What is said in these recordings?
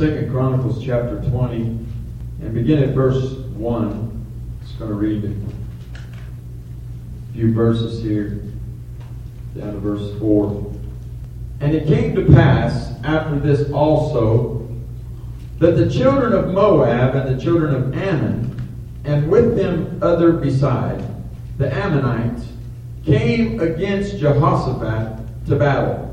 Second Chronicles chapter 20 and begin at verse 1. Just going to read a few verses here down to verse 4. And it came to pass after this also that the children of Moab and the children of Ammon, and with them other beside, the Ammonites, came against Jehoshaphat to battle.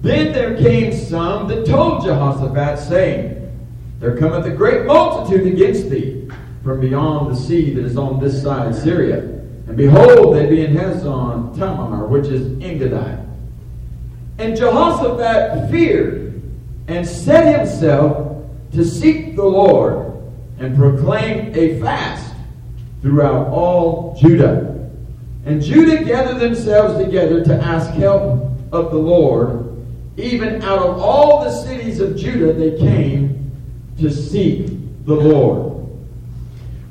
Then there came some that told Jehoshaphat, saying, There cometh a great multitude against thee from beyond the sea that is on this side Syria. And behold, they be in Hazazon Tamar, which is Engedi. And Jehoshaphat feared and set himself to seek the Lord and proclaim a fast throughout all Judah. And Judah gathered themselves together to ask help of the Lord even out of all the cities of Judah, they came to seek the Lord.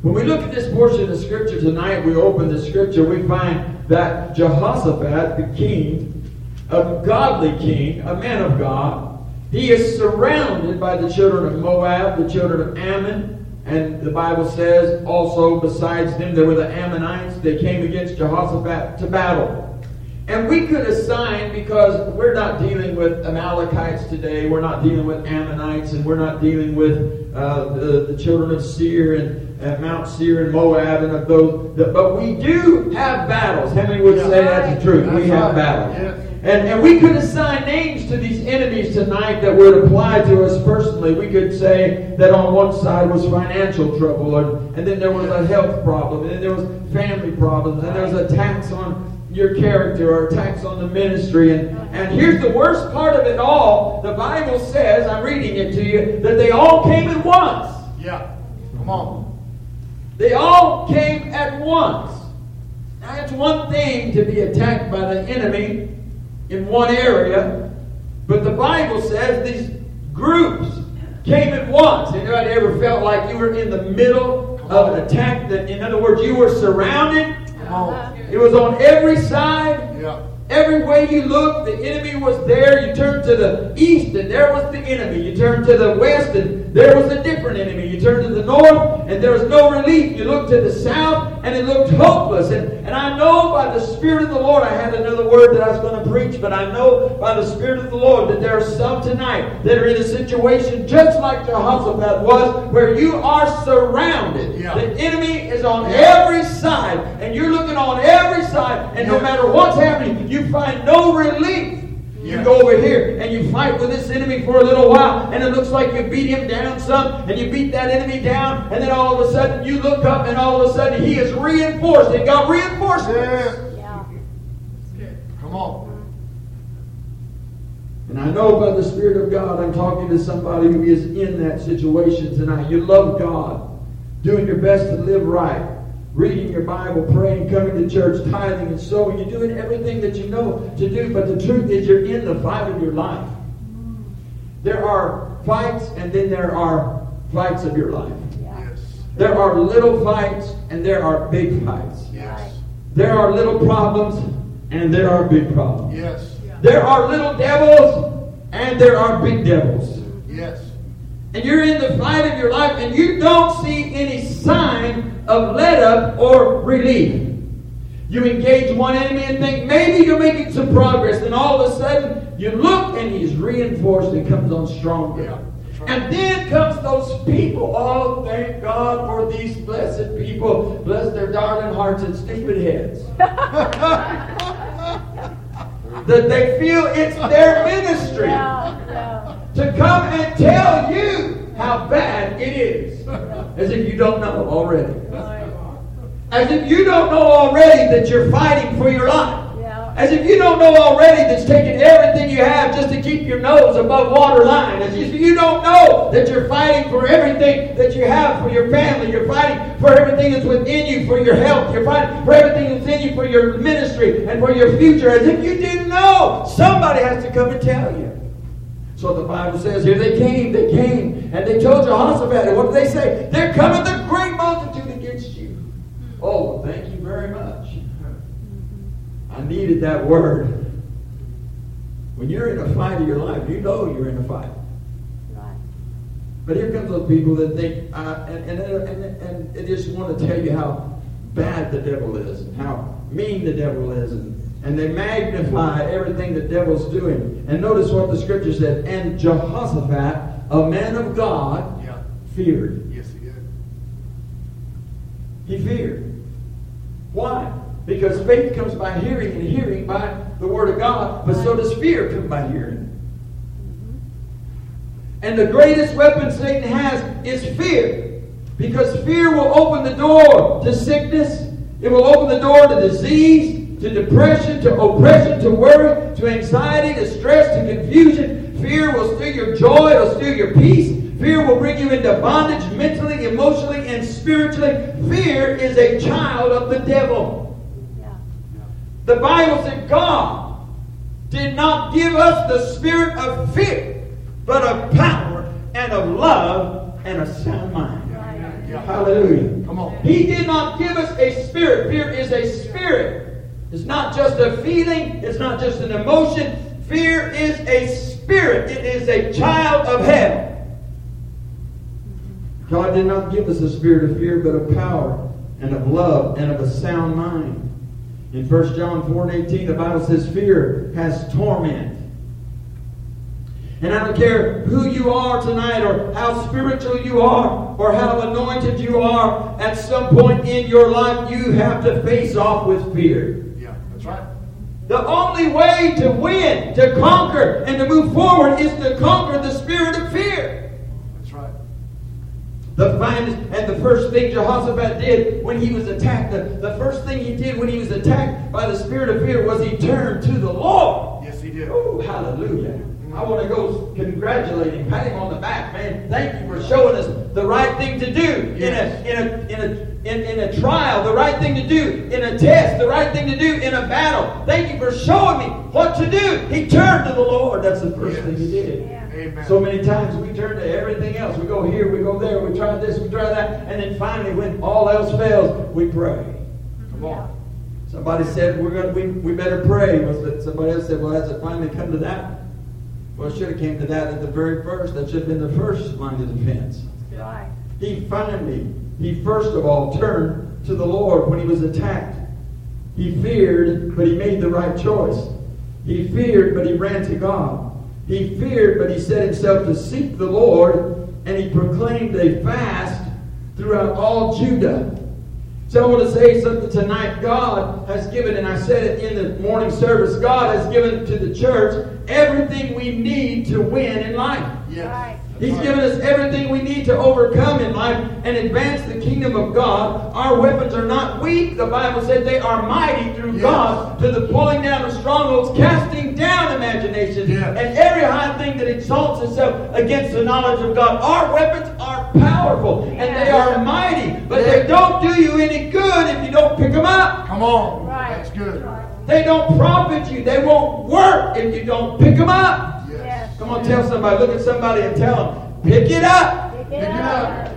When we look at this portion of Scripture tonight, we open the Scripture, we find that Jehoshaphat, the king, a godly king, a man of God, he is surrounded by the children of Moab, the children of Ammon, and the Bible says also besides them there were the Ammonites. They came against Jehoshaphat to battle. And we could assign, because we're not dealing with Amalekites today, we're not dealing with Ammonites, and we're not dealing with uh, the, the, children of Seir and, and, Mount Seir and Moab and of those. But we do have battles. How many would yeah. say that's the truth? That's we have right. battles. Yeah. And, and we could assign names to these enemies tonight that would apply to us personally. We could say that on one side was financial trouble, and, and then there was a health problem, and then there was family problems, and there was attacks on your character or attacks on the ministry. And, and here's the worst part of it all. The Bible says, I'm reading it to you, that they all came at once. Yeah. Come on. They all came at once. Now, it's one thing to be attacked by the enemy in one area, but the Bible says these groups came at once. Anybody ever felt like you were in the middle of an attack? That, in other words, you were surrounded it was on every side. Yeah. Every way you looked, the enemy was there. You turned to the east, and there was the enemy. You turned to the west, and there was a different enemy. You turned to the north, and there was no relief. You looked to the south, and it looked hopeless. And, and I know by the Spirit of the Lord, I had another word that I was going to preach, but I know by the Spirit of the Lord that there are some tonight that are in a situation just like Jehoshaphat was, where you are surrounded. Yeah. The enemy is on every side, and you're looking on every side, and no matter what's happening, you find no relief. You go over here and you fight with this enemy for a little while, and it looks like you beat him down some, and you beat that enemy down, and then all of a sudden you look up, and all of a sudden he is reinforced. It got reinforcements. Yeah. Come on. And I know by the Spirit of God, I'm talking to somebody who is in that situation tonight. You love God, doing your best to live right reading your Bible, praying, coming to church, tithing, and sowing. You're doing everything that you know to do, but the truth is you're in the fight of your life. There are fights, and then there are fights of your life. Yes. There are little fights, and there are big fights. Yes. There are little problems, and there are big problems. Yes. There are little devils, and there are big devils. Yes. And you're in the fight of your life, and you don't see any sign of let up or relief. You engage one enemy and think maybe you're making some progress, and all of a sudden you look and he's reinforced and comes on stronger. Yeah. And then comes those people. Oh, thank God for these blessed people. Bless their darling hearts and stupid heads. that they feel it's their ministry yeah, yeah. to come and tell you how bad it is. As if you don't know already. As if you don't know already that you're fighting for your life. As if you don't know already that's taking everything you have just to keep your nose above water line. As if you don't know that you're fighting for everything that you have for your family. You're fighting for everything that's within you for your health. You're fighting for everything that's in you for your ministry and for your future. As if you didn't know. Somebody has to come and tell you. So the Bible says, here they came, they came, and they told Jehoshaphat, and what did they say? They're coming the great multitude against you. Oh, thank you very much. I needed that word. When you're in a fight of your life, you know you're in a fight. But here comes those people that think, uh, and, and, and, and they just want to tell you how bad the devil is, and how mean the devil is, and, and they magnify everything the devil's doing. And notice what the scripture said, and Jehoshaphat, a man of God, Yeah. feared. Yes, he did. He feared. Why? Because faith comes by hearing, and hearing by the word of God, but so does fear come by hearing. Mm-hmm. And the greatest weapon Satan has is fear. Because fear will open the door to sickness, it will open the door to disease, to depression, to oppression, to worry, to anxiety, to stress, to confusion. Fear will steal your joy, it'll steal your peace. Fear will bring you into bondage mentally, emotionally, and spiritually. Fear is a child of the devil. Yeah. The Bible said God did not give us the spirit of fear, but of power and of love and a sound mind. Yeah. Hallelujah. Come on. He did not give us a spirit. Fear is a spirit. It's not just a feeling, it's not just an emotion. Fear is a spirit, it is a child of hell. God did not give us a spirit of fear, but of power and of love and of a sound mind. In 1 John 4 and 18, the Bible says, Fear has torment. And I don't care who you are tonight or how spiritual you are or how anointed you are, at some point in your life, you have to face off with fear. Yeah, that's right. The only way to win, to conquer, and to move forward is to conquer the spirit of fear. That's right. The finest and the first thing Jehoshaphat did when he was attacked, the, the first thing he did when he was attacked by the spirit of fear was he turned to the Lord. Yes, he did. Oh, hallelujah. I want to go congratulate him, pat him on the back, man. Thank you for showing us the right thing to do in a in a in a in, in a trial, the right thing to do in a test, the right thing to do in a battle. Thank you for showing me what to do. He turned to the Lord. That's the first thing he did. Yeah. Amen. So many times we turn to everything else. We go here, we go there, we try this, we try that, and then finally, when all else fails, we pray. Come on. Somebody said we're gonna we, we better pray. Somebody else said, well, has it finally come to that? Well, it should have came to that at the very first. That should have been the first line of defense. Right. He finally, he first of all turned to the Lord when he was attacked. He feared, but he made the right choice. He feared, but he ran to God. He feared, but he set himself to seek the Lord, and he proclaimed a fast throughout all Judah. So I want to say something tonight. God has given, and I said it in the morning service, God has given to the church everything we need to win in life. Yes. Right. That's He's given us everything we need to overcome in life and advance the kingdom of God. Our weapons are not weak. The Bible said they are mighty through Yes. God to the pulling down of strongholds, casting down imaginations, Yes. and every high thing that exalts itself against the knowledge of God. Our weapons are powerful and they are mighty, but they don't do you any good if you don't pick them up. Come on. Right. That's good. They don't profit you. They won't work if you don't pick them up. Yes. Yes. Come on, tell somebody, look at somebody and tell them, pick it up. Pick Pick it up.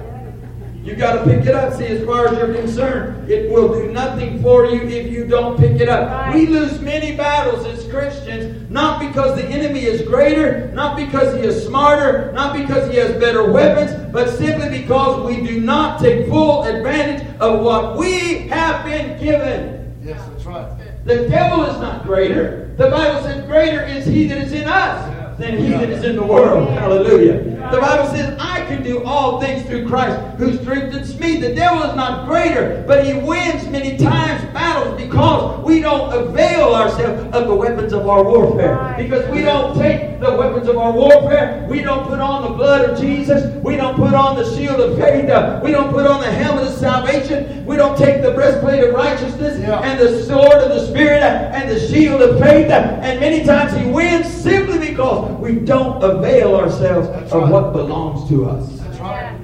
You got to pick it up. See, as far as you're concerned, it will do nothing for you if you don't pick it up. Right. We lose many battles as Christians, not because the enemy is greater, not because he is smarter, not because he has better weapons, but simply because we do not take full advantage of what we have been given. Yes, that's right. The devil is not greater. The Bible says, Greater is he that is in us than he that is in the world. Hallelujah. The Bible says, I can do all things through Christ who strengthens me. The devil is not greater, but he wins many times battles because we don't avail ourselves of the weapons of our warfare. Because we don't take the weapons of our warfare. We don't put on the blood of Jesus. We don't put on the shield of faith. Uh, We don't put on the helmet of salvation. We don't take the breastplate of righteousness Yeah. and the sword of the Spirit uh, and the shield of faith. uh, And many times he wins simply because we don't avail ourselves That's of right. what belongs to us. That's right.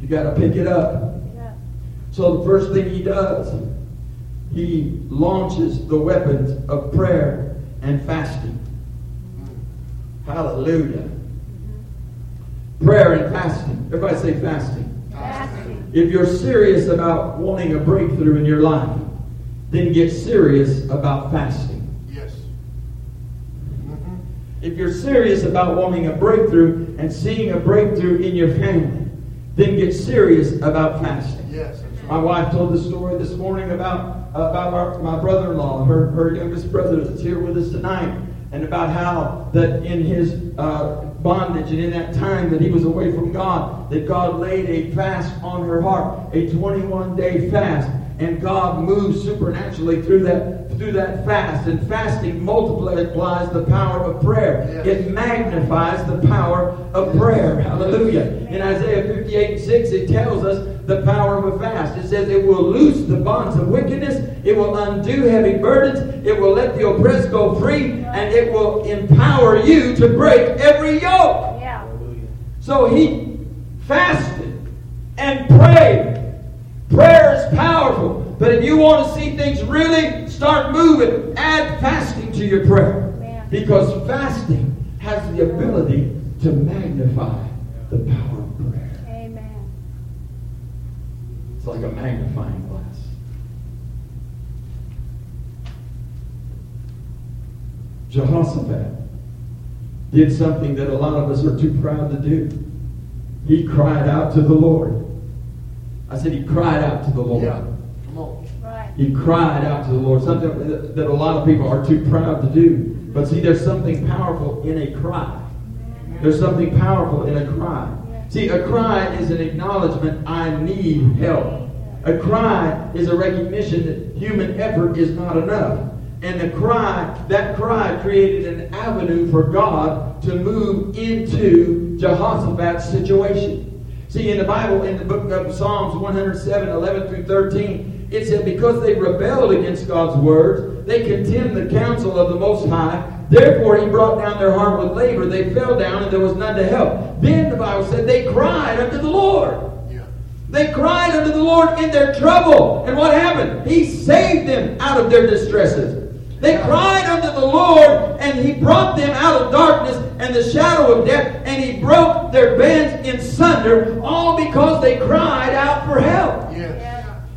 You got to pick it up. Yeah. So the first thing he does, he launches the weapons of prayer and fasting. Hallelujah. Prayer and fasting. Everybody say fasting. Fasting. If you're serious about wanting a breakthrough in your life, then get serious about fasting. If you're serious about wanting a breakthrough and seeing a breakthrough in your family, then get serious about fasting. Yes, My wife told the story this morning about about our, my brother-in-law, her, her youngest brother that's here with us tonight, and about how that in his uh, bondage and in that time that he was away from God, that God laid a fast on her heart, a 21-day fast, and God moved supernaturally through that through that fast. And fasting multiplies the power of prayer. Yes. It magnifies the power of prayer. Hallelujah. In Isaiah 58 and 6, it tells us the power of a fast. It says it will loose the bonds of wickedness, it will undo heavy burdens, it will let the oppressed go free, and it will empower you to break every yoke. Yeah. So he fasted and prayed. Prayer is powerful. But if you want to see things really start moving, add fasting to your prayer. Amen. Because fasting has the ability to magnify the power of prayer. Amen. It's like a magnifying glass. Jehoshaphat did something that a lot of us are too proud to do. He cried out to the Lord. I said he cried out to the Lord. Yeah. He cried out to the Lord, something that a lot of people are too proud to do. But see, there's something powerful in a cry. There's something powerful in a cry. See, a cry is an acknowledgement, I need help. A cry is a recognition that human effort is not enough. And the cry, that cry created an avenue for God to move into Jehoshaphat's situation. See, in the Bible, in the book of Psalms 107, 11 through 13, it said, Because they rebelled against God's words, they contemned the counsel of the Most High. Therefore, he brought down their heart with labor. They fell down, and there was none to help. Then the Bible said, They cried unto the Lord. Yeah. They cried unto the Lord in their trouble. And what happened? He saved them out of their distresses. They cried unto the Lord, and He brought them out of darkness and the shadow of death, and He broke their bands in sunder, all because they cried out for help.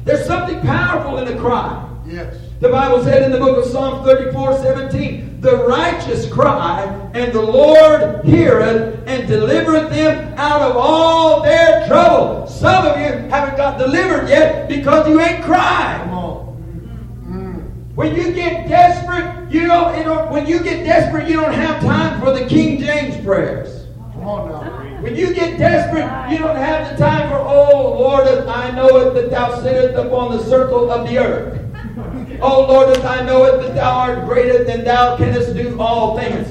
There's something powerful in the cry. Yes. The Bible said in the book of Psalm 34 17, the righteous cry, and the Lord heareth and delivereth them out of all their trouble. Some of you haven't got delivered yet because you ain't cried. Come on. Mm. When you get desperate, you don't, you don't when you get desperate, you don't have time for the King James prayers. Come on now. When you get desperate, you don't have the time for, oh Lord, I know it that thou sittest upon the circle of the earth. Oh Lord, I know it that thou art greater than thou canst do all things.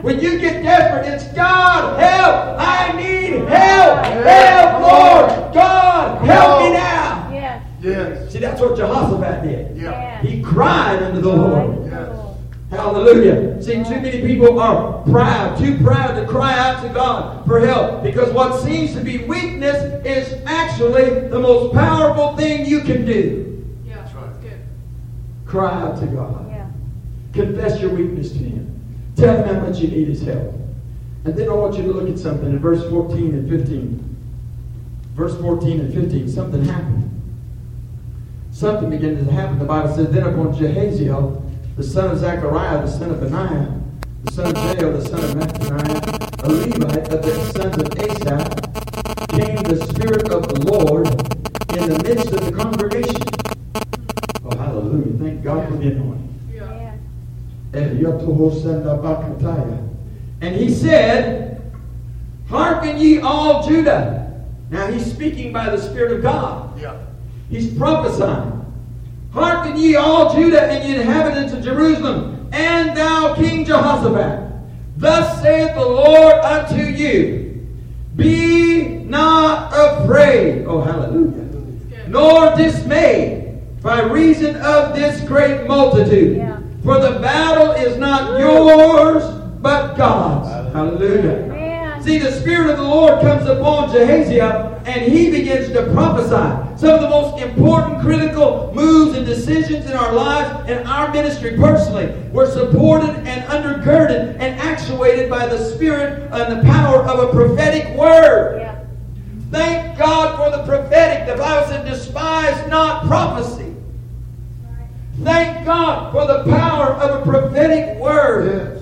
When you get desperate, it's God, help! I need help! Help, Lord! God, help me now! Yes. Yes. See, that's what Jehoshaphat did. Yeah. He cried unto the Lord. Yes. Hallelujah. See, too many people are proud, too proud to cry out to God for help because what seems to be weakness is actually the most powerful thing you can do. Yeah, That's right. good. Cry out to God. Yeah. Confess your weakness to Him. Tell Him how much you need His help. And then I want you to look at something in verse 14 and 15. Verse 14 and 15, something happened. Something began to happen. The Bible says, Then upon Jehaziel, the son of Zechariah, the son of Benaiah, the son of Jael, the son of Mattaniah, a Levite of the sons of Asaph, came the Spirit of the Lord in the midst of the congregation. Oh, hallelujah. Thank God for the anointing. Yeah. Yeah. And he said, Hearken ye all Judah. Now he's speaking by the Spirit of God. Yeah. He's prophesying. Hearken ye all Judah and ye inhabitants of Jerusalem, and thou King Jehoshaphat. Thus saith the Lord unto you, Be not afraid. Oh, hallelujah. Nor dismayed by reason of this great multitude. Yeah. For the battle is not yours, but God's. Hallelujah. Man. See, the Spirit of the Lord comes upon Jehaziel and he begins to prophesy. Some of the most important critical moves and decisions in our lives and our ministry personally were supported and undergirded and actuated by the Spirit and the power of a prophetic word. Yeah. Thank God for the prophetic. The Bible said, despise not prophecy. Right. Thank God for the power of a prophetic word. Yes.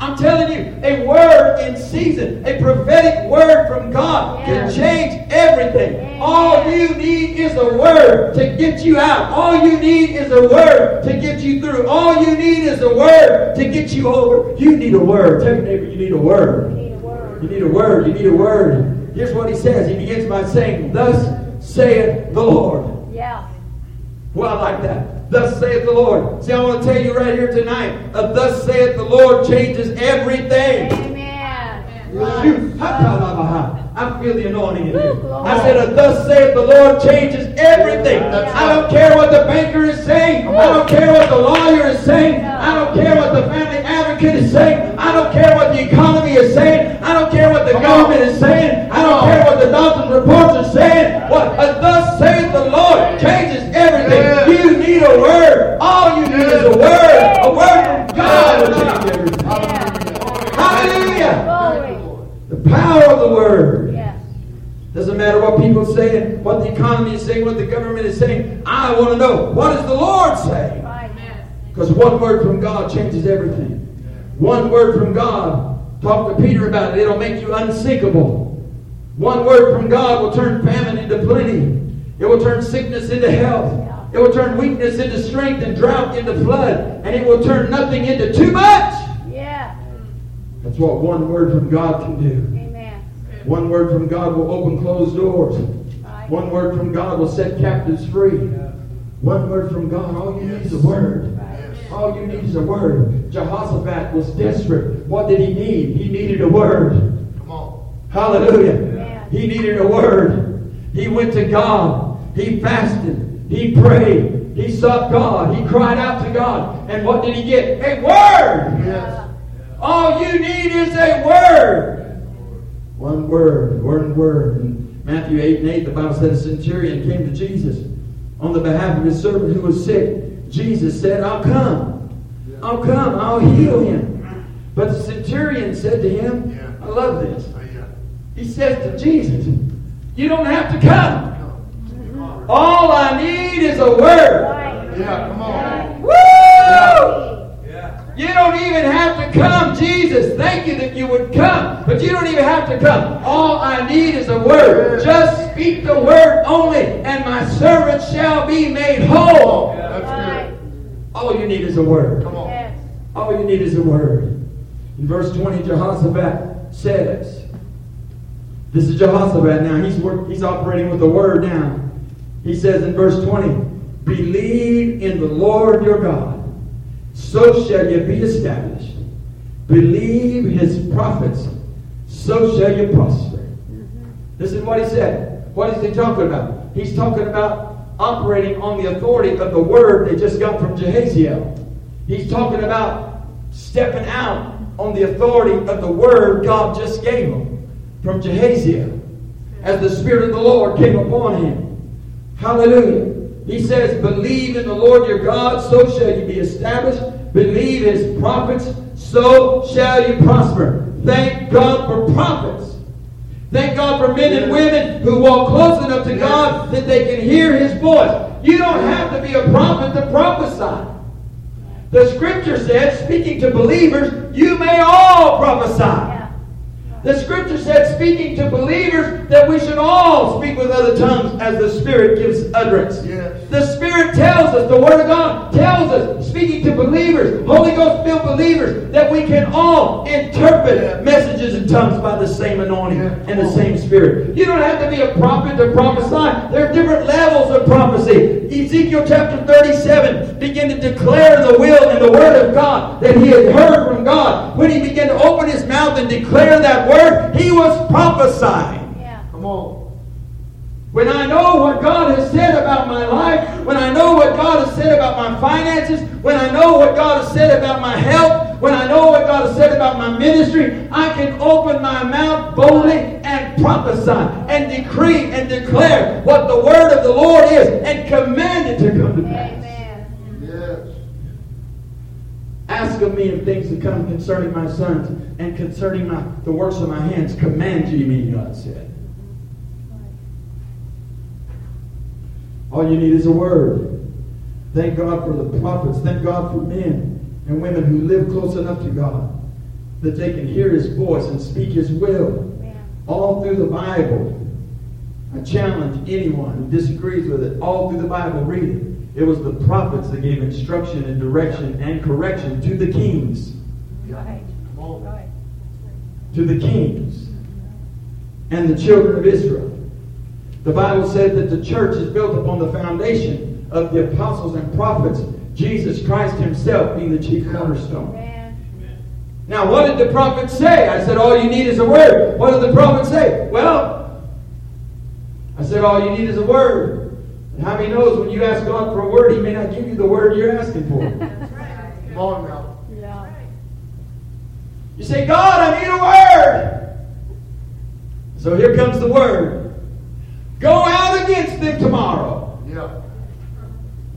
Yes. telling you, a word in season, a prophetic word from God can change everything. All you need is a word to get you out. All you need is a word to get you through. All you need is a word to get you over. You need a word. Tell your neighbor you need a word. We need a word. You need a word. You need a word. Here's what he says. He begins by saying, Thus saith the Lord. Yeah. Well, I like that. Thus saith the Lord. See, I want to tell you right here tonight, a thus saith the Lord changes everything. Amen. Shoot. Ha-ta-la-la-ha. I feel the anointing in Woo, here. I said, a thus saith the Lord changes everything. I don't care what the banker is saying. I don't care what the lawyer is saying. I don't care what the family advocate is saying. I don't care what the economy is saying. I don't care what the government is saying. I don't care what the doctor's reports are saying. What a thus saith the Lord changes everything. You need a word. All you need is a word. A word from God will change everything. Hallelujah. The power of the word. Doesn't matter what people are saying, what the economy is saying, what the government is saying. I want to know what does the Lord say? Because one word from God changes everything. One word from God. Talk to Peter about it. It'll make you unsinkable. One word from God will turn famine into plenty. It will turn sickness into health. It will turn weakness into strength and drought into flood. And it will turn nothing into too much. Yeah. That's what one word from God can do. Amen. One word from God will open closed doors. Right. One word from God will set captives free. One word from God, all you need is a word. Right. All you need is a word. Jehoshaphat was desperate. What did he need? He needed a word. Come on. Hallelujah. Yeah. He needed a word. He went to God. He fasted. He prayed. He sought God. He cried out to God. And what did he get? A word. Yes. All you need is a word. One word, one word. In Matthew 8 and 8, the Bible said a centurion came to Jesus on the behalf of his servant who was sick. Jesus said, I'll come. I'll come. I'll heal him. But the centurion said to him, I love this. He says to Jesus, You don't have to come. Come. All I need is a word. Yeah, come on. Woo! You don't even have to come, Jesus. Thank you that you would come. But you don't even have to come. All I need is a word. Just speak the word only, and my servant shall be made whole. That's All you need is a word. Come on. Yes. All you need is a word. In verse 20, Jehoshaphat says, This is Jehoshaphat now. He's, work, he's operating with the word now. He says in verse 20, Believe in the Lord your God, so shall you be established. Believe his prophets, so shall you prosper. This is what he said. What is he talking about? He's talking about operating on the authority of the word they just got from Jehaziel. He's talking about stepping out on the authority of the word God just gave him from Jehaziel as the Spirit of the Lord came upon him. Hallelujah. He says, Believe in the Lord your God, so shall you be established. Believe his prophets, so shall you prosper. Thank God for prophets. Thank God for men and women who walk close enough to God that they can hear his voice. You don't have to be a prophet to prophesy. The scripture says, speaking to believers, you may all prophesy. The scripture said, speaking to believers, that we should all speak with other tongues as the Spirit gives utterance. Yes. The Spirit tells us, the Word of God tells us, speaking to believers, Holy Ghost filled believers, that we can all interpret Yeah. messages in tongues by the same anointing Yeah. and the same Spirit. You don't have to be a prophet to prophesy. There are different levels of prophecy. Ezekiel chapter 37 began to declare the will and the Word of God that he had heard from God. When he began to open his mouth and declare that Word, he was prophesying. Yeah. Come on. When I know what God has said about my life, when I know what God has said about my finances, when I know what God has said about my health, when I know what God has said about my ministry, I can open my mouth boldly and prophesy and decree and declare what the word of the Lord is and command it to come to pass. Amen. Yes. Ask of me of things to come concerning my sons and concerning my the works of my hands. Command ye me, God said. All you need is a word. Thank God for the prophets. Thank God for men and women who live close enough to God that they can hear his voice and speak his will. Yeah. All through the Bible. I challenge anyone who disagrees with it. All through the Bible, read it. It was the prophets that gave instruction and direction and correction to the kings. Right. Come on. Right. To the kings and the children of Israel. The Bible said that the church is built upon the foundation of the apostles and prophets, Jesus Christ himself being the chief cornerstone. Amen. Now, what did the prophet say? I said, all you need is a word. What did the prophet say? Well, I said, all you need is a word. And how many knows when you ask God for a word, He may not give you the word you're asking for. Come on now. Yeah. You say, God, I need a word. So here comes the word. Go out against them tomorrow. Yeah.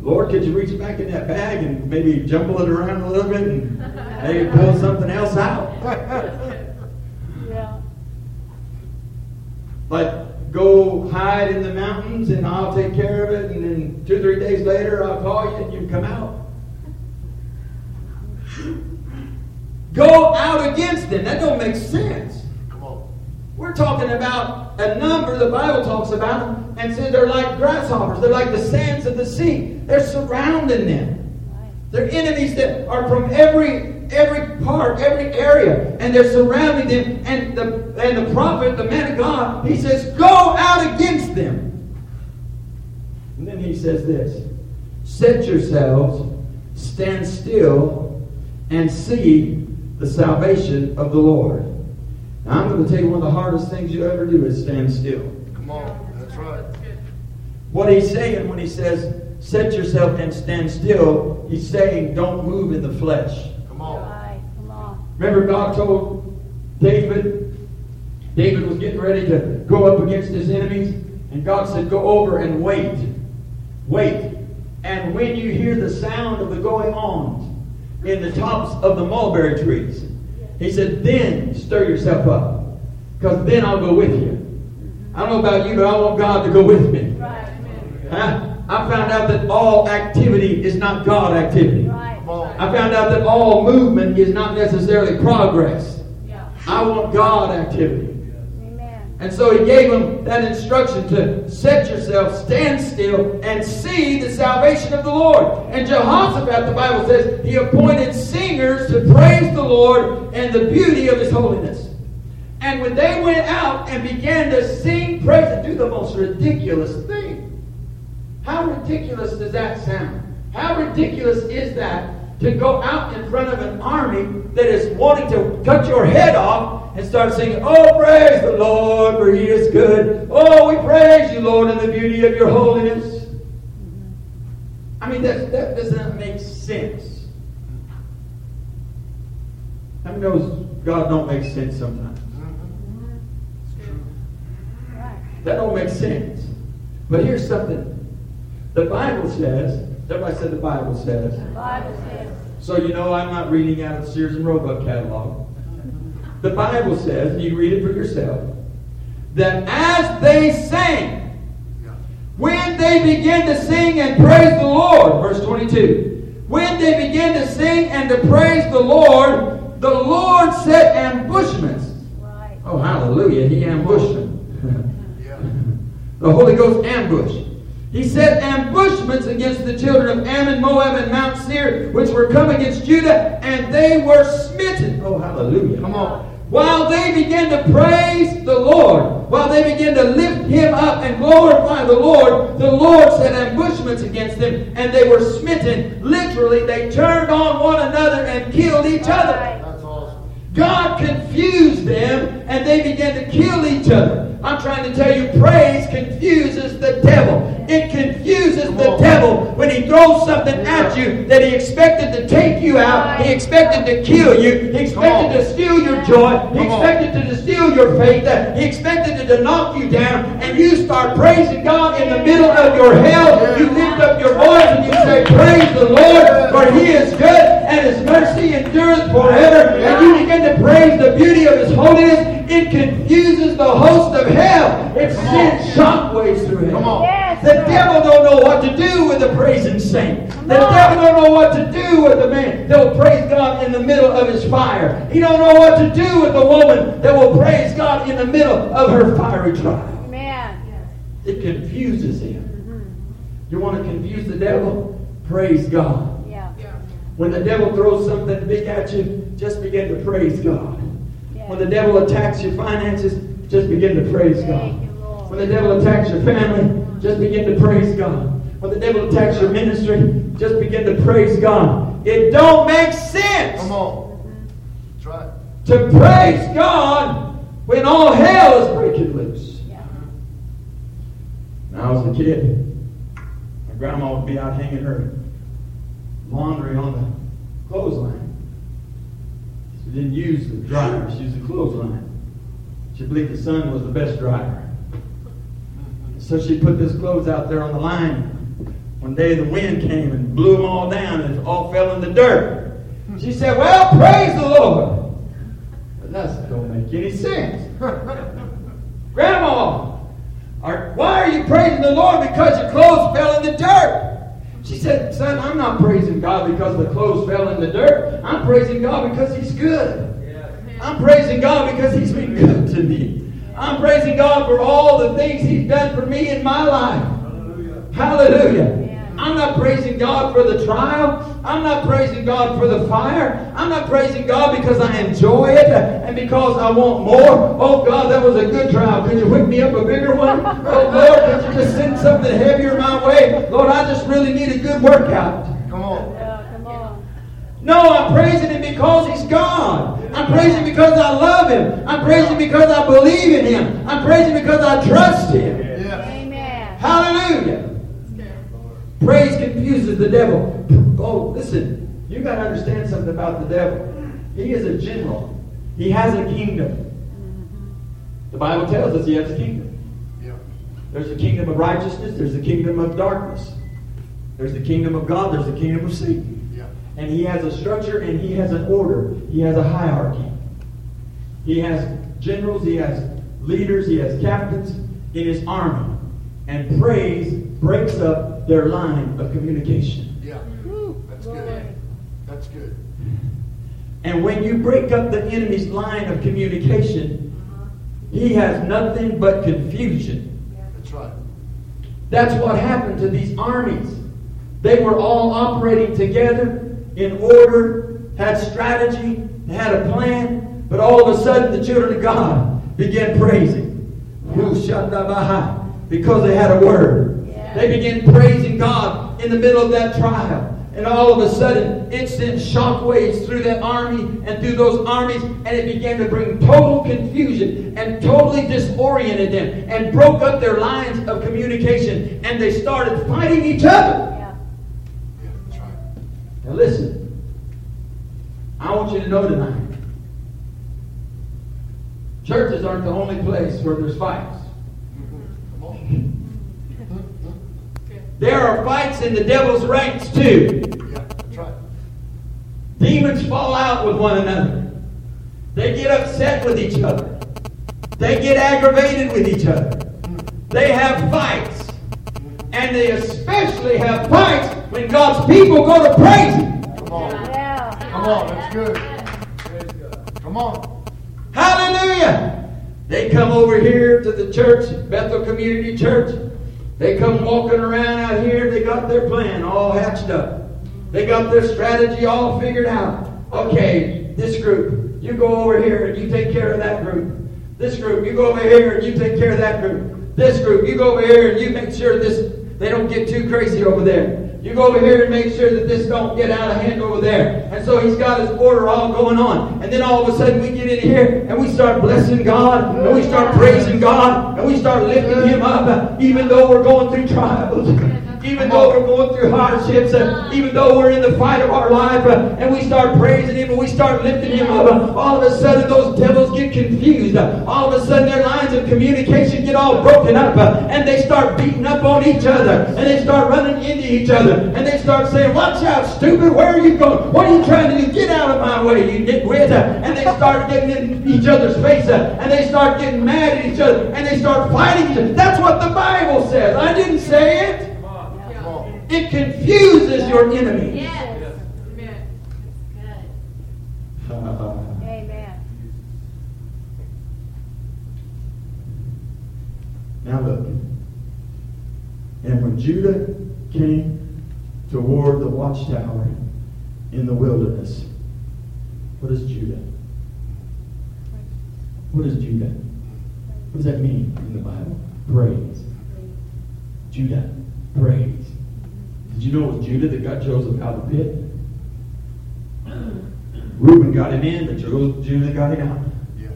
Lord, could you reach back in that bag and maybe jumble it around a little bit and maybe pull something else out? Yeah. Like, go hide in the mountains and I'll take care of it, and then two or three days later I'll call you and you can come out. Go out against them. That don't make sense. Come on. We're talking about a number the Bible talks about and says they're like grasshoppers. They're like the sands of the sea. They're surrounding them. Right. They're enemies that are from every every part, every area, and they're surrounding them. And the and the prophet, the man of God, he says, "Go out against them." And then he says this: "Set yourselves, stand still, and see the salvation of the Lord." Now, I'm going to tell you one of the hardest things you ever do is stand still. Come on. That's right. What he's saying when he says, set yourself and stand still, he's saying, don't move in the flesh. Come on. Right. Come on. Remember, God told David, David was getting ready to go up against his enemies, and God said, go over and wait. Wait. And when you hear the sound of the going on in the tops of the mulberry trees, he said, then stir yourself up, because then I'll go with you. I don't know about you, but I want God to go with me. Right. Huh? I found out that all activity is not God activity. Right. I found out that all movement is not necessarily progress. Yeah. I want God activity. And so he gave him that instruction to set yourself, stand still, and see the salvation of the Lord. And Jehoshaphat, the Bible says, he appointed singers to praise the Lord and the beauty of his holiness. And when they went out and began to sing praise and do the most ridiculous thing. How ridiculous does that sound? How ridiculous is that to go out in front of an army that is wanting to cut your head off and start singing, Oh, praise the Lord, for he is good. Oh, we praise you, Lord, in the beauty of your holiness. I mean, that, that doesn't make sense. Many knows God don't make sense sometimes? That don't make sense. But here's something. The Bible says, everybody said the Bible says. Bible says. So you know I'm not reading out of the Sears and Roebuck catalog. The Bible says, and you read it for yourself, that as they sang, when they began to sing and praise the Lord, verse 22, when they began to sing and to praise the Lord, the Lord set ambushments. Right. Oh, hallelujah, he ambushed them. Yeah. The Holy Ghost ambush. He set ambushments against the children of Ammon, Moab, and Mount Seir, which were come against Judah, and they were smitten. Oh, hallelujah. Come on. While they began to praise the Lord, while they began to lift him up and glorify the Lord, the Lord set ambushments against them, and they were smitten. Literally, they turned on one another and killed each other. That's awesome. God confused them and they began to kill each other. I'm trying to tell you, praise confuses the devil. It confuses the devil when he throws something at you that he expected to take you out. He expected to kill you. He expected to steal your joy. He expected to steal your faith. He expected to knock you down. And you start praising God in the middle of your hell. You lift up your voice and you say, Praise the Lord, for he is good and his mercy endureth forever, and you begin to praise the beauty of his holiness, it confuses the host of hell. It sends shockwaves through Come hell. on. Yes. The devil don't know what to do with the praising saint. The on. devil don't know what to do with the man that will praise God in the middle of his fire. He don't know what to do with the woman that will praise God in the middle of her fiery trial. Amen. It confuses him. Mm-hmm. You want to confuse the devil? Praise God. Yeah. When the devil throws something big at you, just begin to praise God. Yeah. When the devil attacks your finances, just begin to praise God. Thank you, Lord. When the devil attacks your family, just begin to praise God. When the devil attacks your ministry, just begin to praise God. It don't make sense Come on. That's right. to praise God when all hell is breaking loose. Yeah. When I was a kid, my grandma would be out hanging her laundry on the clothesline. Didn't use the dryer, she used the clothesline. She believed the sun was the best dryer. So she put this clothes out there on the line. One day the wind came and blew them all down and it all fell in the dirt. She said, Well, praise the Lord. But that don't make any sense. Grandma, are, why are you praising the Lord because your clothes fell in the dirt? She said, Son, I'm not praising God because the clothes fell in the dirt. I'm praising God because He's good. I'm praising God because He's been good to me. I'm praising God for all the things He's done for me in my life. Hallelujah. I'm not praising God for the trial. I'm not praising God for the fire. I'm not praising God because I enjoy it and because I want more. Oh God, that was a good trial. Could you whip me up a bigger one? Oh Lord, could you just send something heavier my way? Lord, I just really need a good workout. Come on. Yeah, come on. No, I'm praising Him because He's God. I'm praising because I love Him. I'm praising because I believe in Him. I'm praising because I trust Him. Yes. Amen. Hallelujah. Praise confuses the devil. Oh, listen, you got to understand something about the devil. He is a general, he has a kingdom. The Bible tells us he has a kingdom. Yeah. There's a kingdom of righteousness, there's a kingdom of darkness, there's the kingdom of God, there's the kingdom of Satan. Yeah. And he has a structure and he has an order, he has a hierarchy. He has generals, he has leaders, he has captains in his army. And praise breaks up their line of communication. Yeah. Woo, That's glory. good. That's good. And when you break up the enemy's line of communication, uh-huh. he has nothing but confusion. That's right. That's what happened to these armies. They were all operating together in order, had strategy, had a plan, but all of a sudden the children of God began praising. Who Shandabaha, Because they had a word. They began praising God in the middle of that trial. And all of a sudden, it sent shockwaves through that army and through those armies, and it began to bring total confusion and totally disoriented them and broke up their lines of communication, and they started fighting each other. Yeah. Yeah. That's right. Now listen, I want you to know tonight, churches aren't the only place where there's fights. On. There are fights in the devil's ranks too. Yeah. That's right. Demons fall out with one another. They get upset with each other. They get aggravated with each other. They have fights. And they especially have fights when God's people go to praise Him. Come on. Yeah. Come on. That's good. Come on. Hallelujah! They come over here to the church, Bethel Community Church. They come walking around out here. They got their plan all hatched up. They got their strategy all figured out. Okay, this group, you go over here and you take care of that group. This group, you go over here and you take care of that group. This group, you go over here and you make sure this they don't get too crazy over there. You go over here and make sure that this don't get out of hand over there. And so he's got his order all going on. And then all of a sudden we get in here and we start blessing God and we start praising God and we start lifting him up even though we're going through trials. Even though we're going through hardships, uh, even though we're in the fight of our life, uh, and we start praising Him and we start lifting Him up, uh, all of a sudden those devils get confused. Uh, all of a sudden their lines of communication get all broken up, uh, and they start beating up on each other, and they start running into each other, and they start saying, "Watch out, stupid! Where are you going? What are you trying to do? Get out of my way, you nitwit!" Uh, and they start getting in each other's face, and they start getting mad at each other, and they start fighting each other. That's what the Bible says. I didn't say it. Come on. It confuses your enemy. Yes. Amen. Good. Amen. Now look. And when Judah came toward the watchtower in the wilderness, what is Judah? What is Judah? What does that mean in the Bible? Praise. Judah, praise. Did you know it was Judah that got Joseph out of the pit? Reuben got him in, but Jo- Judah got him out. Yeah.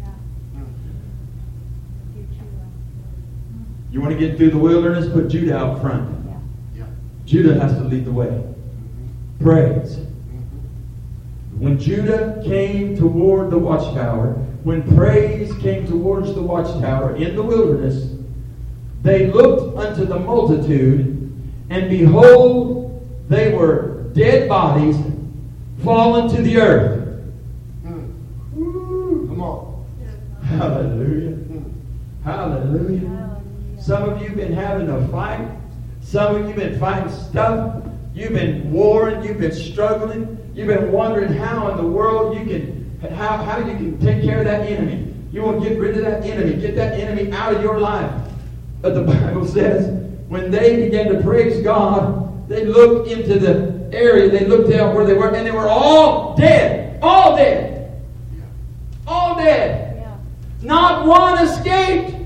Yeah. You want to get through the wilderness? Put Judah out front. Yeah. Yeah. Judah has to lead the way. Praise. Mhm. When Judah came toward the watchtower, when praise came towards the watchtower in the wilderness, they looked unto the multitude, and behold, they were dead bodies fallen to the earth. Mm. Come on. Hallelujah. Mm. Hallelujah. Hallelujah. Some of you have been having a fight. Some of you have been fighting stuff. You've been warring. You've been struggling. You've been wondering how in the world you can, how, how you can take care of that enemy. You want to get rid of that enemy. Get that enemy out of your life. But the Bible says when they began to praise God, they looked into the area. They looked out where they were, and they were all dead. All dead. Yeah. All dead. Yeah. Not one escaped.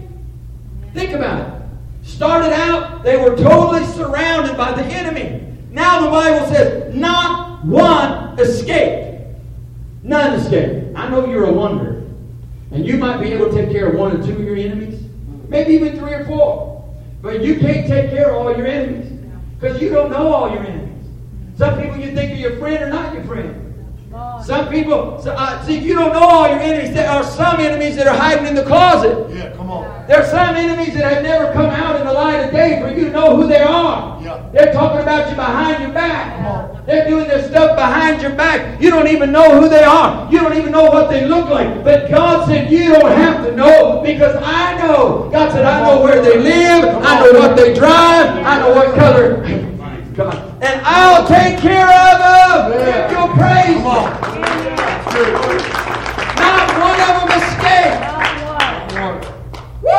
Think about it. Started out, they were totally surrounded by the enemy. Now the Bible says, not one escaped. None escaped. I know you're a wonder. And you might be able to take care of one or two of your enemies. Maybe even three or four. But you can't take care of all your enemies. Because you don't know all your enemies. Some people you think are your friend are not your friend. Some people, so, uh, see, you don't know all your enemies. There are some enemies that are hiding in the closet. Yeah. Come on. There are some enemies that have never come out in the light of day for you to know who they are. Yeah. They're talking about you behind your back. They're doing their stuff behind your back. You don't even know who they are. You don't even know what they look like. But God said you don't have to know because I know. God said I know where they live. I know what they drive. I know what color. God. And I'll take care of them. Yeah. Give your praise. Come That's true. Not one of them escaped. Not Come on. Woo!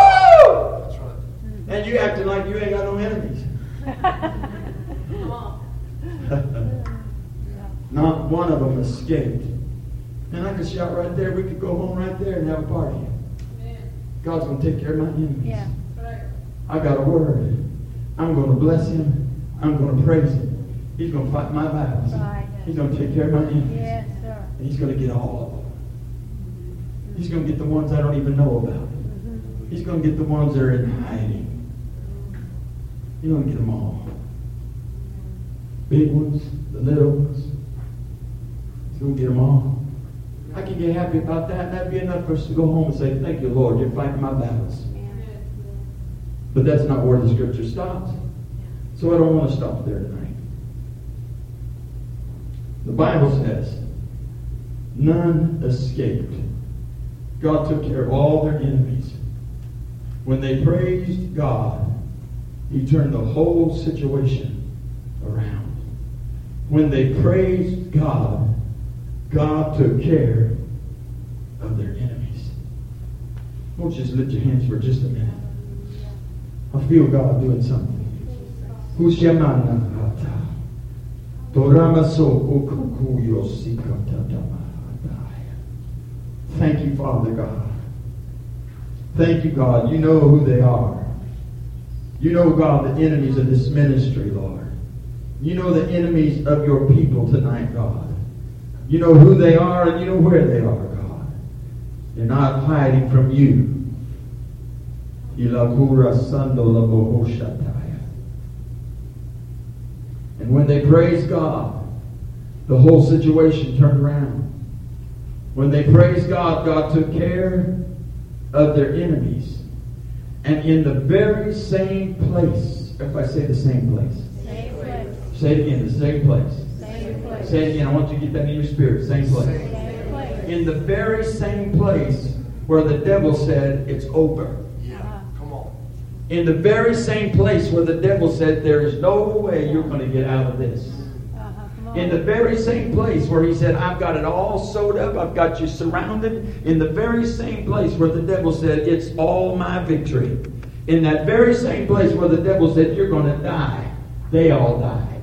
Right. And you acting like you ain't got no enemies. Come on. Not one of them escaped. And I could shout right there. We could go home right there and have a party. Amen. God's going to take care of my enemies. Yeah. Prayer. I got a word. I'm going to bless him. I'm going to praise him. He's going to fight my battles. Right. He's going to take care of my enemies. Yes, sir. And he's going to get all of them. He's going to get the ones I don't even know about. Mhm. He's going to get the ones that are in hiding. He's going to get them all. Big ones, the little ones. Going get them all. I can get happy about that. That'd be enough for us to go home and say, Thank you, Lord. You're fighting my battles. But that's not where the scripture stops. So I don't want to stop there tonight. The Bible says, none escaped. God took care of all their enemies. When they praised God, He turned the whole situation around. When they praised God, God took care of their enemies. Won't you just lift your hands for just a minute? I feel God doing something. Thank you, Father God. Thank you, God. You know who they are. You know, God, the enemies of this ministry, Lord. You know the enemies of your people tonight, God. You know who they are and you know where they are, God. They're not hiding from you. Ilakura sando labohoshataya. And when they praised God, the whole situation turned around. When they praised God, God took care of their enemies. And in the very same place, if I say the same place, Same place. say it again, the same place. Say again, I want you to get that in your spirit, same place. Same place. In the very same place where the devil said, it's over. Yeah. Come on. In the very same place where the devil said, there is no way you're going to get out of this. Uh-huh. In the very same place where he said, I've got it all sewed up, I've got you surrounded. In the very same place where the devil said, It's all my victory. In that very same place where the devil said, You're going to die, they all died.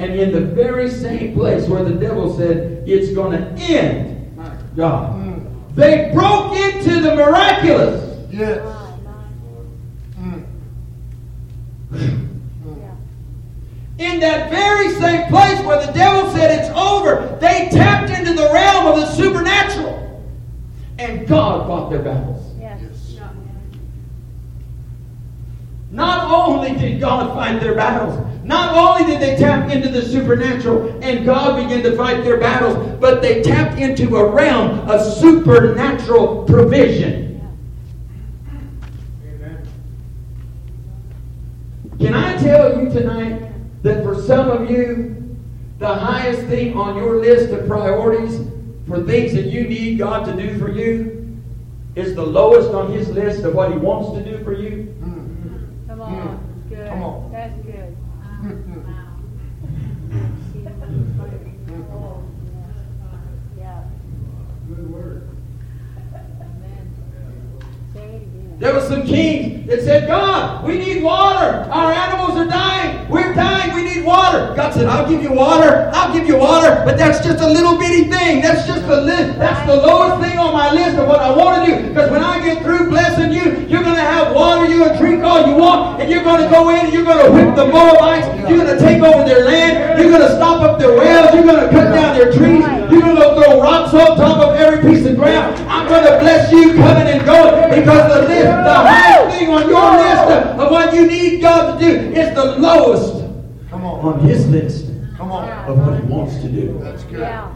And in the very same place where the devil said, It's going to end, God, Mm. they broke into the miraculous. Yes. Mm. In that very same place where the devil said it's over, they tapped into the realm of the supernatural. And God fought their battles. Yes. Yes. Not only did God fight their battles, not only did they tap into the supernatural and God began to fight their battles, but they tapped into a realm of supernatural provision. Can I tell you tonight that for some of you, the highest thing on your list of priorities for things that you need God to do for you is the lowest on His list of what He wants to do for you? Hmm. Mm. On. Good. Come on. That's good. There were some kings that said, God, we need water. Our animals are dying. We're dying. We need water. God said, I'll give you water. I'll give you water. But that's just a little bitty thing. That's just a list. That's the lowest thing on my list of what I want to do. Because when I get through blessing you, you're going to have water. You're going to drink all you want. And you're going to go in and you're going to whip the Moabites. You're going to take over their land. You're going to stop up their wells. You're going to cut down their trees. You're going to throw rocks on top of every piece of ground. I'm going to bless you coming and going because the list, the highest thing on your list of, of what you need God to do is the lowest Come on. on His list Come on. of what He wants to do. That's good. Yeah.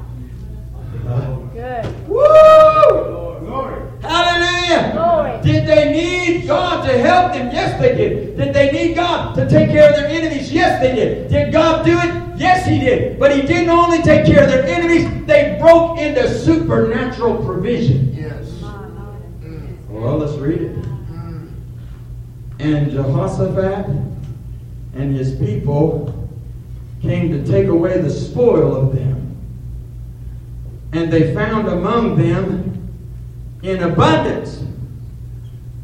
Uh, good. Woo! Glory. Hallelujah! Glory. Did they need God to help them? Yes, they did. Did they need God to take care of their enemies? Yes, they did. Did God do it? Yes, He did. But He didn't only take care of their enemies, they broke into supernatural provision. Yes. My, my. Mm. Well, let's read it. Mm. And Jehoshaphat and his people came to take away the spoil of them. And they found among them in abundance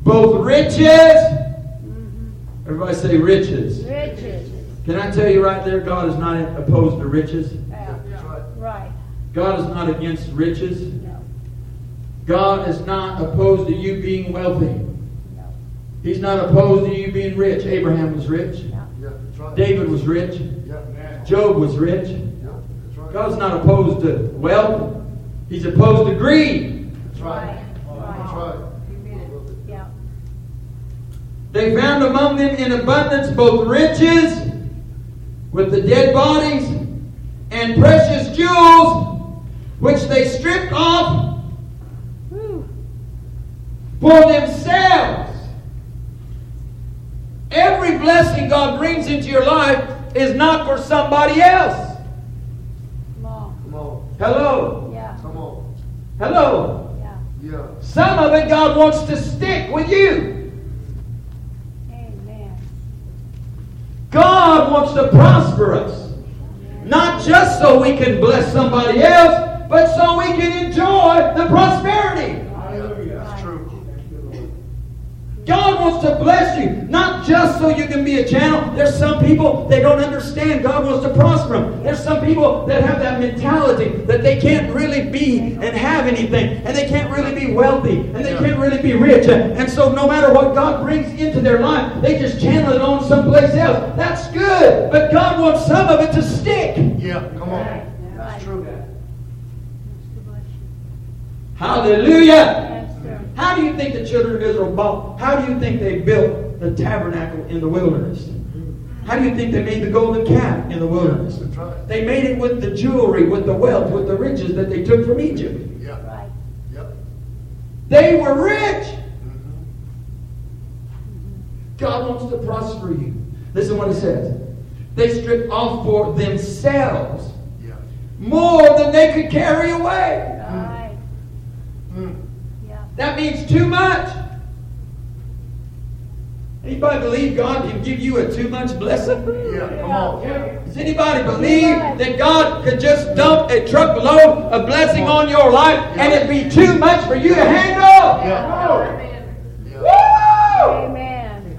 both riches. Mhm. Everybody say riches. Riches. Can I tell you right there, God is not opposed to riches. Yeah. Right. Right. God is not against riches. No. God is not opposed to you being wealthy. No. He's not opposed to you being rich. Abraham was rich. No. Yeah, right. David was rich. Yeah. Job was rich. Yeah, right. God's not opposed to wealth. He's opposed to greed. That's right. That's right. Yeah. They found among them in abundance both riches with the dead bodies and precious jewels, which they stripped off Whew. for themselves. Every blessing God brings into your life is not for somebody else. Come on. Come on. Hello. Yeah. Come on. Hello. Yeah. Yeah. Some of it God wants to stick with you. Amen. God wants to prosper us. Not just so we can bless somebody else, but so we can enjoy the prosperity. That's true. God wants to bless you, not just so you can be a channel. There's some people they don't understand God wants to prosper them. There's some people that have that mentality that they can't really be and have anything, and they can't really be wealthy, and they can't really be rich. And so no matter what God brings into their life, they just channel it on someplace else. That's good, but God wants some of it to stick. Yeah, come on. That's true. Hallelujah. How do you think the children of Israel bought? How do you think they built the tabernacle in the wilderness? How do you think they made the golden calf in the wilderness? Right. They made it with the jewelry, with the wealth, with the riches that they took from Egypt. Yeah. Right. Yep. They were rich. Mhm. God wants to prosper you. Listen what it says. They stripped off for themselves Yeah. more than they could carry away. Right. Yeah. That means too much. Anybody believe God can give you a too much blessing? Yeah. Come on. Does anybody believe that God could just dump a truckload of blessing on your life and it be too much for you to handle? Yeah.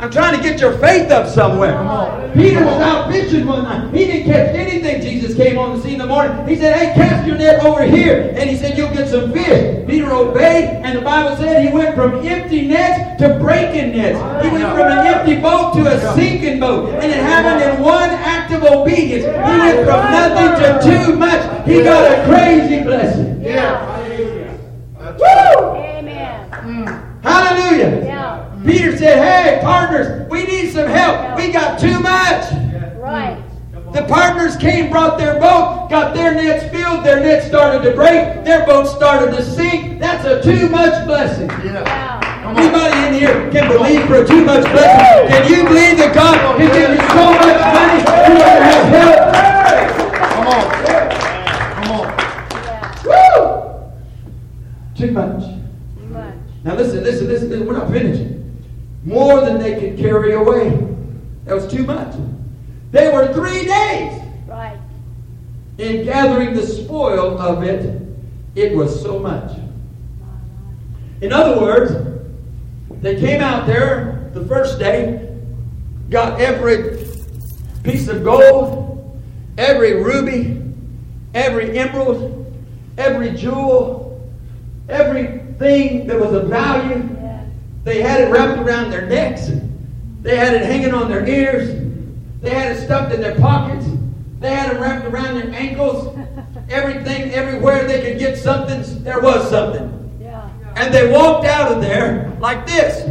Woo! Amen. I'm trying to get your faith up somewhere. Peter was out fishing one night. He didn't catch anything. Jesus came on the scene in the morning. He said, Hey, cast your net over here. And he said, You'll get some fish. Peter obeyed, and the Bible said he went from empty nets to breaking nets. He went from an empty boat to a sinking boat. And it happened in one act of obedience. He went from nothing to too much. He got a crazy blessing. Yeah. That's Woo! Amen. Mm. Hallelujah. Yeah. Peter said, Hey, partners, we need some help. We got too much. Right. The partners came, brought their boat, got their nets filled, their nets started to break, their boat started to sink. That's a too much blessing. Yeah. Yeah. Come on. Anybody in here can believe for a too much blessing? Can you believe that God can give you so much money you won't have help? Come on. Come on. Yeah. Woo! Too much. Too much. Now listen, listen, listen, listen. We're not finishing. More than they could carry away. That was too much. They were three days Right. in gathering the spoil of it. It was so much. In other words, they came out there the first day, got every piece of gold, every ruby, every emerald, every jewel, everything that was of value. They had it wrapped around their necks. They had it hanging on their ears. They had it stuffed in their pockets. They had it wrapped around their ankles. Everything, everywhere they could get something, there was something. Yeah. And they walked out of there like this.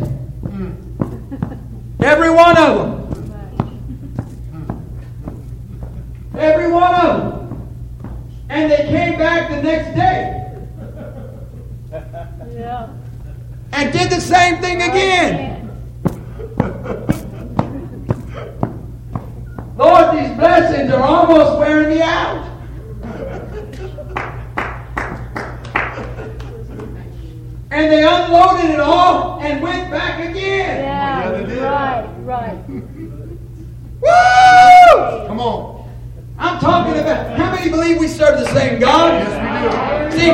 Every one of them. Every one of them. And they came back the next day Yeah. And did the same thing again. Lord, these blessings are almost wearing me out. And they unloaded it all and went back again. Yeah, they did. Right. Right. Woo! Come on. I'm talking about how many believe we serve the same God? Yes, we See,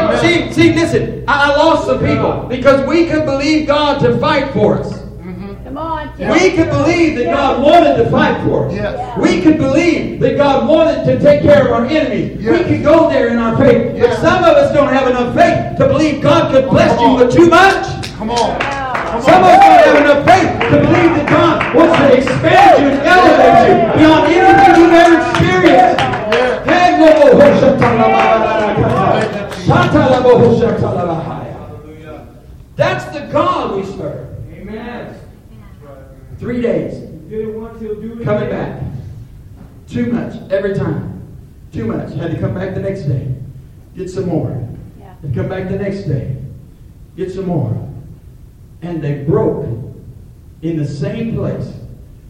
do. see, see, listen, I, I lost some people because we could believe God to fight for us. Mm-hmm. Come on. We could believe that God wanted to fight for us. Yes. We could believe that God wanted to take care of our enemies. Yes. We could go there in our faith. But some of us don't have enough faith to believe God could bless you on. with too much. Come on. Yeah. Come Some of us don't have enough faith to believe that God wants to expand you and elevate you beyond That's the God we serve. Amen. Three days. Did it once, he'll do it Coming again. back. Too much every time. Too much. Had to come back the next day. Get some more. Yeah. And come back the next day. Get some more. And they broke in the same place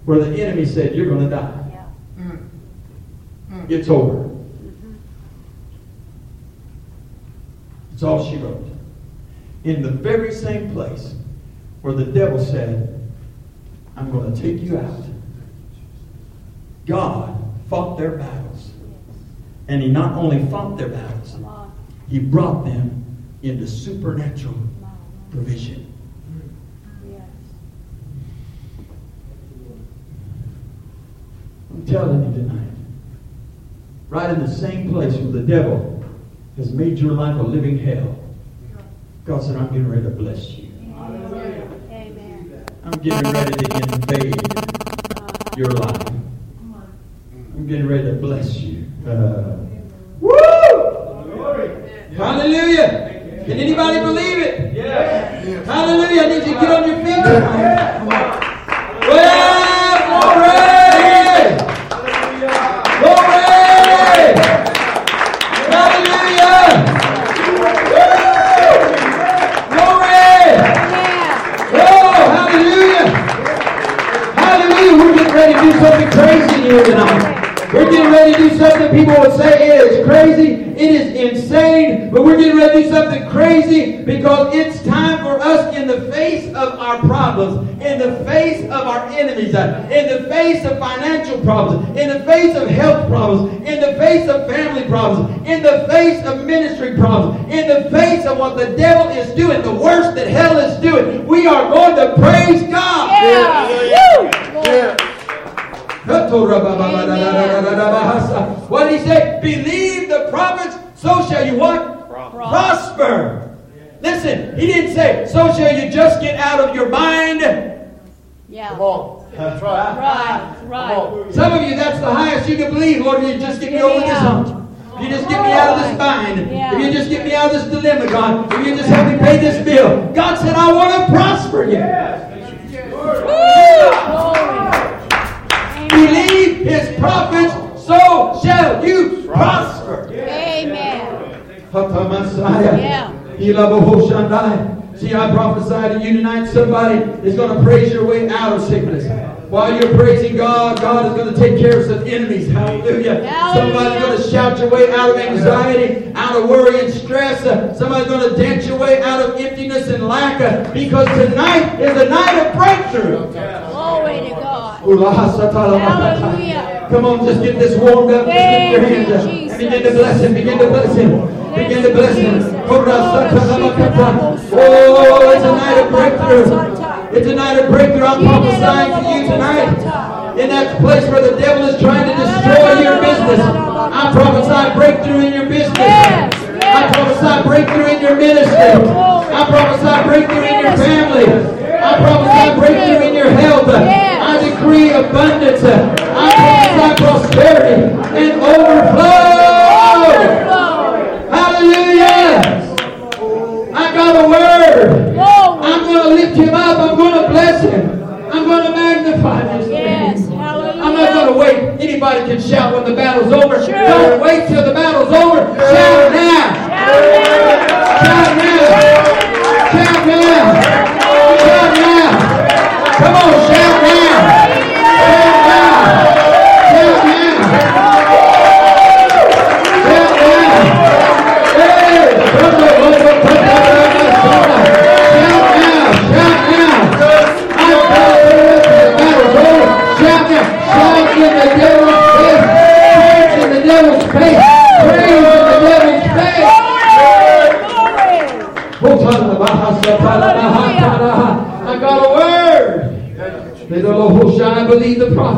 where the enemy said, You're going to die. Yeah. Mm. It's over. It's all she wrote. In the very same place where the devil said, I'm going to take you out. God fought their battles. And he not only fought their battles, he brought them into supernatural provision. I'm telling you tonight, right in the same place where the devil has made your life a living hell, God said, I'm getting ready to bless you. Amen. I'm getting ready to invade your life. I'm getting ready to bless you. Uh, woo! Hallelujah! Can anybody believe it? Yes. Hallelujah! I need you to get on your feet tonight. Well, Hallelujah. We're getting ready to do something crazy here tonight. We're getting ready to do something people would say it is crazy, it is insane, but we're getting ready to do something crazy because it's time for us in the face of our problems, in the face of our enemies, uh, in the face of financial problems, in the face of health problems, in the face of family problems, in the face of ministry problems, in the face of what the devil is doing, the worst that hell is doing. We are going to praise God. Yeah. Woo. What did he say? Believe the prophets, so shall you what? Prosper. Listen, he didn't say, so shall you just get out of your mind. Yeah. Come on. That's right. Right. Come Right. on. Some of you, that's the highest you can believe, Lord. If you just get me over this hump. If you just get me out of this bind. If you just get me out of this dilemma, God. If you just help me pay this bill. God said, I want to prosper you. Amen. Believe his prophets, so shall you prosper. Amen. Yeah. See, I prophesy to you tonight, somebody is going to praise your way out of sickness. While you're praising God, God is going to take care of some enemies. Hallelujah. Hallelujah. Somebody's going to shout your way out of anxiety, out of worry and stress. Somebody's going to dance your way out of emptiness and lack. Because tonight is a night of breakthrough. Glory to God. Hallelujah. Come on, just get this warmed up. Just lift your hands you, up and begin to bless him. Begin to bless him. Begin to bless him. Oh, it's a night of breakthrough. It's a night of breakthrough. I'm prophesying to you tonight. In that place where the devil is trying to destroy your business. I prophesy breakthrough in your business. I prophesy breakthrough in your ministry. I prophesy breakthrough in your family. I prophesy breakthrough in your health. I decree abundance. Uh, I prophesy prosperity and overflow. Hallelujah. I got a word. I'm going to lift him up. I'm going to bless him. I'm going to magnify his Yes. name. I'm not going to wait. Anybody can shout when the battle's over. Sure. Don't wait till the battle's over. Shout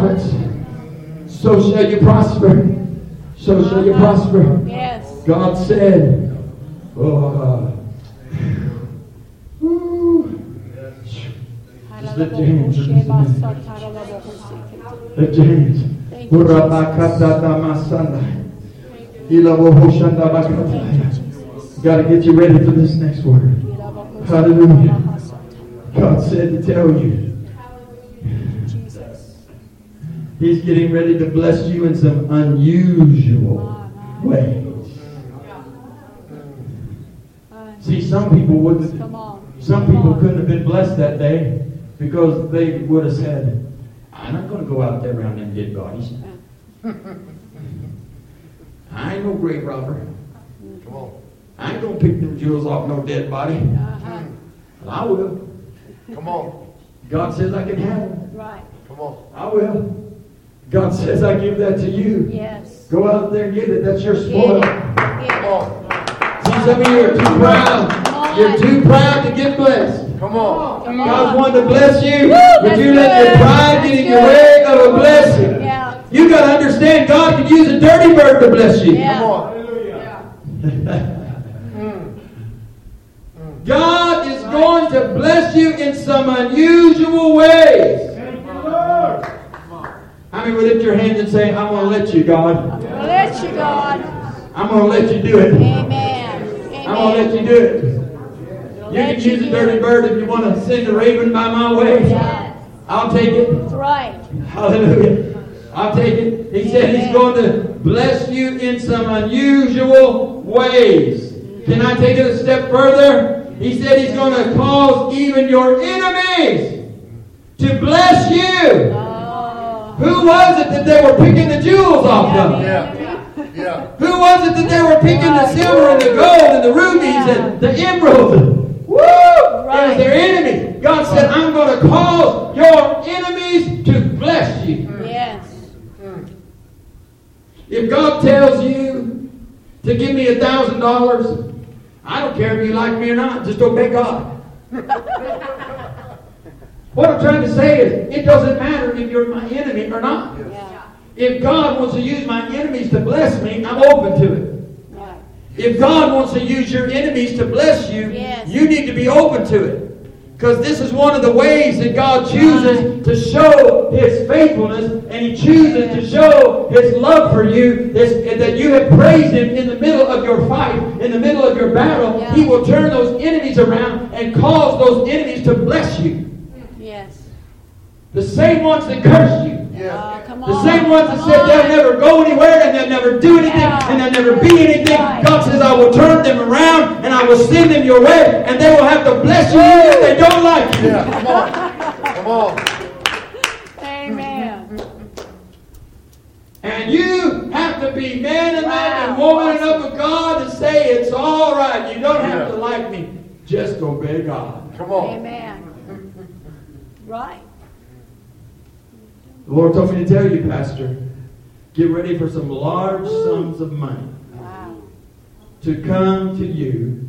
believe. So shall you prosper. So shall you prosper. Yes. God said, oh. Just lift your hands. Lift your hands. Lift. Thank you, Got to get you ready for this next word. Hallelujah. God said to tell you, He's getting ready to bless you in some unusual ways. See, some people wouldn't. Some people couldn't have been blessed that day because they would have said, I'm not going to go out there around them dead bodies. I ain't no grave robber. Come on. I ain't going to pick them jewels off no dead body. Uh-huh. Well, I will. Come on. God says I can have them. Right. Come on. I will. God says I give that to you. Yes. Go out there and get it. That's your Get spoil. it. Come Get it. on. See, some of you are too proud. You're too proud to get blessed. Come on. Come God's on. wanting to bless you, but you let your pride get in your way of a blessing. Yeah. You got to understand God can use a dirty bird to bless you. Yeah. Come on. Hallelujah. God is going to bless you in some unusual ways. How many would lift your hands and say, I'm going to let you, God. Bless you, God. I'm going to let you do it. Amen. I'm going to let you do it. You can use a dirty bird if you want to send a raven by my way. Yes. I'll take it. That's right. Hallelujah. I'll take it. He said he's going to bless you in some unusual ways. Can I take it a step further? He said he's going to cause even your enemies to bless you. Who was it that they were picking the jewels off of? Yeah. Yeah. Who was it that they were picking the silver and the gold and the rubies and the emeralds? Woo! It was their enemy. God said, I'm going to cause your enemies to bless you. Yes. Hmm. If God tells you to give me a thousand dollars, I don't care if you like me or not, just obey God. what I'm trying to say is, it doesn't matter if you're my enemy or not. Yeah. If God wants to use my enemies to bless me, I'm open to it. Right. If God wants to use your enemies to bless you, Yes. you need to be open to it. Because this is one of the ways that God chooses to show His faithfulness and He chooses to show His love for you. This, that you have praised Him in the middle of your fight, in the middle of your battle. Yeah. He will turn those enemies around and cause those enemies to bless you. Yes. The same ones that cursed you. Oh, come on. The same ones that Come said on. they'll never go anywhere and they'll never do anything Yeah. and they'll never be anything. Right. God says, I will turn them around and I will send them your way and they will have to bless you even if they don't like you. Yeah. Come on. Come on. Amen. And you have to be man enough and woman enough of God to say it's all right. You don't have Yeah. to like me. Just obey God. Come on. Amen. Right. The Lord told me to tell you, Pastor, get ready for some large sums of money. Wow. to come to you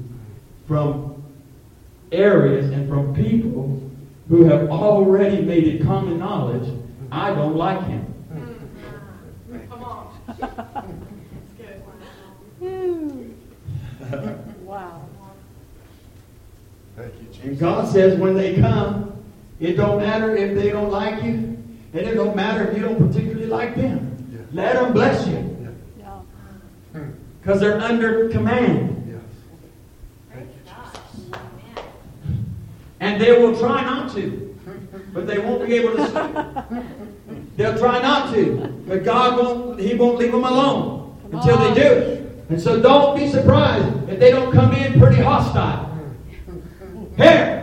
from areas and from people who have already made it common knowledge I don't like him. Mm. Come on. That's good. Whew. Wow. Thank you, And Jesus. God says when they come, it don't matter if they don't like you, and it don't matter if you don't particularly like them. Yeah. Let them bless you Yeah. because they're under command. Yes. Thank you, Jesus. And they will try not to, but they won't be able to. They'll try not to, but God won't. He won't leave them alone Come until they do. And so, don't be surprised if they don't come in pretty hostile. Here,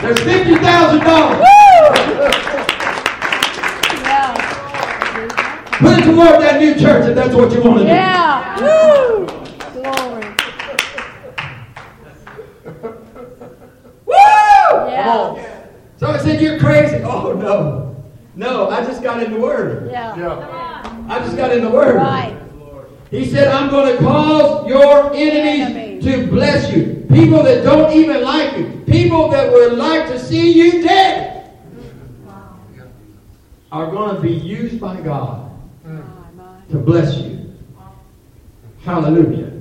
there's fifty thousand dollars. Yeah. Put it toward that new church if that's what you want to do. Yeah. Woo. Glory. Woo! Yeah. So I said, "You're crazy." Oh no, no! I just got in the Word. Yeah. Yeah. I just got in the Word. Right. He said, I'm going to cause your enemies Enemies. to bless you. People that don't even like you. People that would like to see you dead. Are going to be used by God to bless you. Hallelujah.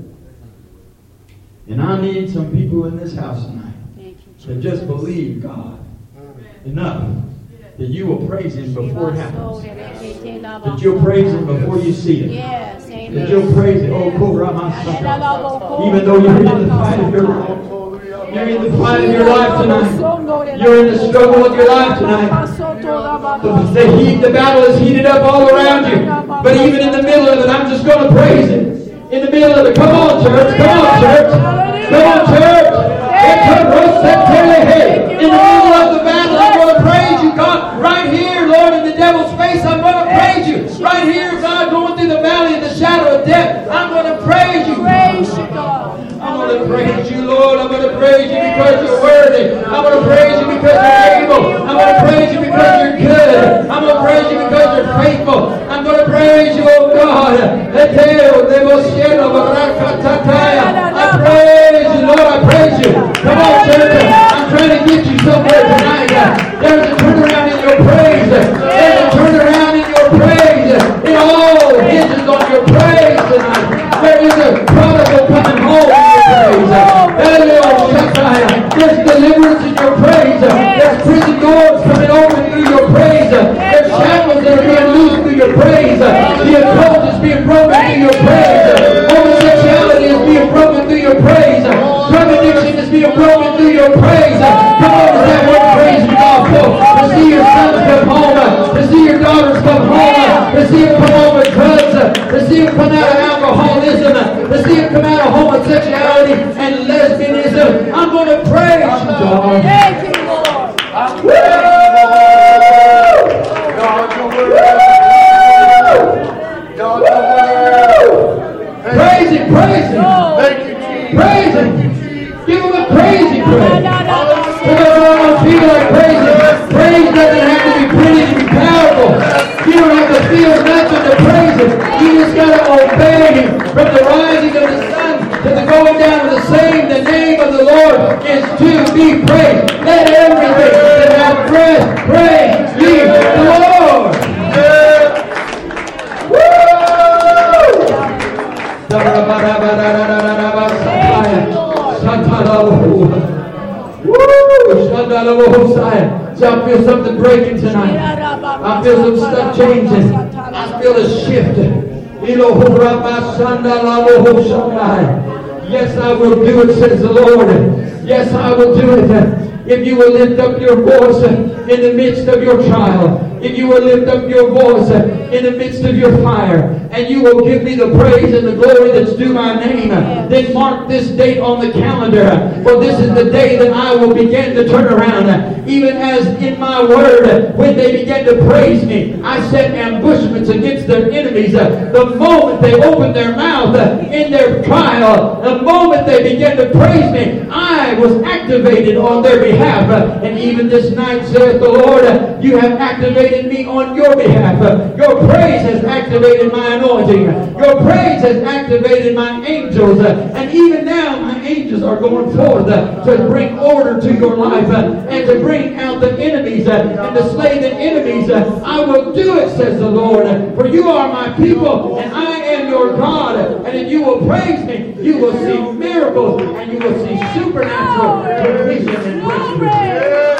And I need some people in this house tonight you, to just believe God enough that you will praise Him before it happens. That you'll praise Him before you see it. Yes, That you'll praise Him. Oh. Even though you're in the fight of your life. You're in the fight of your life tonight. You're in the struggle of your life tonight. The, the heat, the battle is heated up all around you. But even in the middle of it, I'm just going to praise Him. In the middle of it, come on, church. Come on, church. Come on, church. In the middle of the battle, I'm going to praise you, God. Right here, Lord, in the devil's face, I'm going to praise you. Right here, God, going through the valley of the shadow of death, I'm going to praise you. Praise you, God. I'm going to praise you, Lord. I'm going to praise you because you're worthy. Going to See, I feel something breaking tonight. I feel some stuff changing. I feel a shift. Yes, I will do it, says the Lord. Yes, I will do it. If you will lift up your voice in the midst of your trial, if you will lift up your voice in the midst of your fire, and you will give me the praise and the glory that's due my name, then mark this date on the calendar. For this is the day that I will begin to turn around. Even as in my word, when they began to praise me, I set ambushments against their enemies. The moment they opened their mouth in their trial, the moment they began to praise me, I was activated on their behalf. And even this night, saith the Lord, you have activated me on your behalf. Your praise has activated my anointing. Your praise has activated my angels. And even now, my angels are going forth to bring order to your life and to bring out the enemies and to slay the enemies. I will do it, says the Lord. For you are my people and I am your God. And if you will praise me, you will see miracles and you will see supernatural provision and breakthrough.